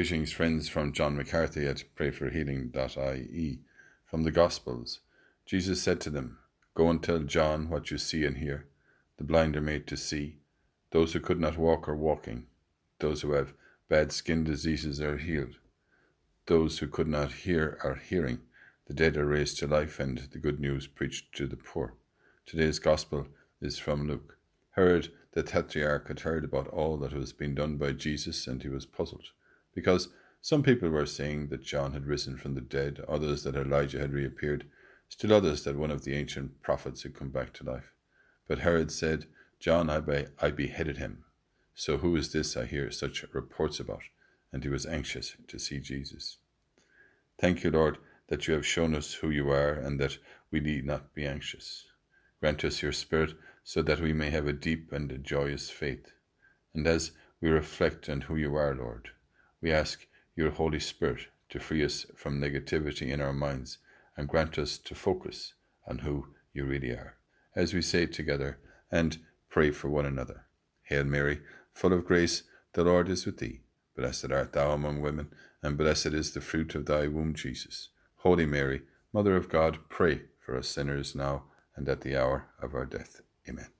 Greetings, friends, from John McCarthy at prayforhealing.ie. From the Gospels, Jesus said to them, Go and tell John what you see and hear. The blind are made to see. Those who could not walk are walking. Those who have bad skin diseases are healed. Those who could not hear are hearing. The dead are raised to life, and the good news preached to the poor. Today's Gospel is from Luke. Herod the Tetrarch had heard about all that was being done by Jesus, and he was puzzled because some people were saying that John had risen from the dead, others that Elijah had reappeared, still others that one of the ancient prophets had come back to life. But Herod said, John, I, be- I beheaded him. So who is this I hear such reports about? And he was anxious to see Jesus. Thank you, Lord, that you have shown us who you are and that we need not be anxious. Grant us your Spirit so that we may have a deep and a joyous faith. And as we reflect on who you are, Lord, we ask your Holy Spirit to free us from negativity in our minds and grant us to focus on who you really are. As we say together and pray for one another. Hail Mary, full of grace, the Lord is with thee. Blessed art thou among women, and blessed is the fruit of thy womb, Jesus. Holy Mary, Mother of God, pray for us sinners now and at the hour of our death. Amen.